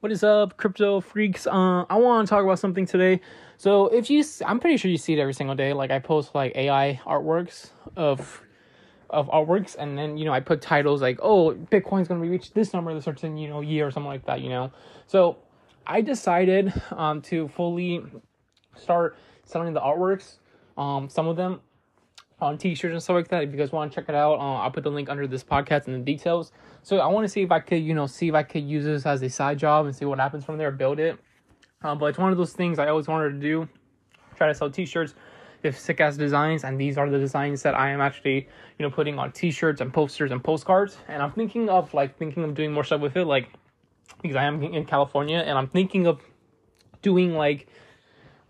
What is up, crypto freaks? Uh, I want to talk about something today. So, if you, I'm pretty sure you see it every single day. Like I post like AI artworks of, of artworks, and then you know I put titles like, "Oh, Bitcoin's gonna reach this number this certain you know year or something like that." You know, so I decided um to fully start selling the artworks. Um, some of them on t-shirts and stuff like that. If you guys want to check it out, uh, I'll put the link under this podcast in the details. So I want to see if I could, you know, see if I could use this as a side job and see what happens from there, build it. Um, but it's one of those things I always wanted to do. Try to sell t-shirts if sick ass designs, and these are the designs that I am actually, you know, putting on t-shirts and posters and postcards. And I'm thinking of like thinking of doing more stuff with it, like because I am in California, and I'm thinking of doing like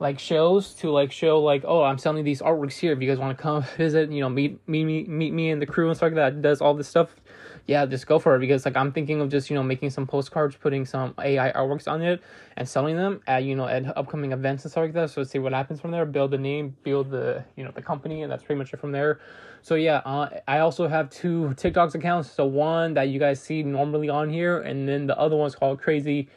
like shows to like show like oh I'm selling these artworks here. If you guys want to come visit you know meet meet me meet me and the crew and stuff like that does all this stuff yeah just go for it. Because like I'm thinking of just you know making some postcards putting some AI artworks on it and selling them at you know at upcoming events and stuff like that. So see what happens from there build the name build the you know the company and that's pretty much it from there. So yeah uh, I also have two TikToks accounts. So one that you guys see normally on here and then the other one's called crazy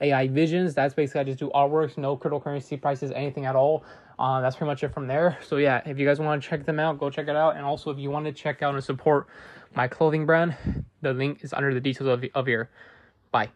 AI Visions. That's basically I just do artworks, no cryptocurrency prices, anything at all. Uh, that's pretty much it from there. So yeah, if you guys want to check them out, go check it out. And also, if you want to check out and support my clothing brand, the link is under the details of, of here. Bye.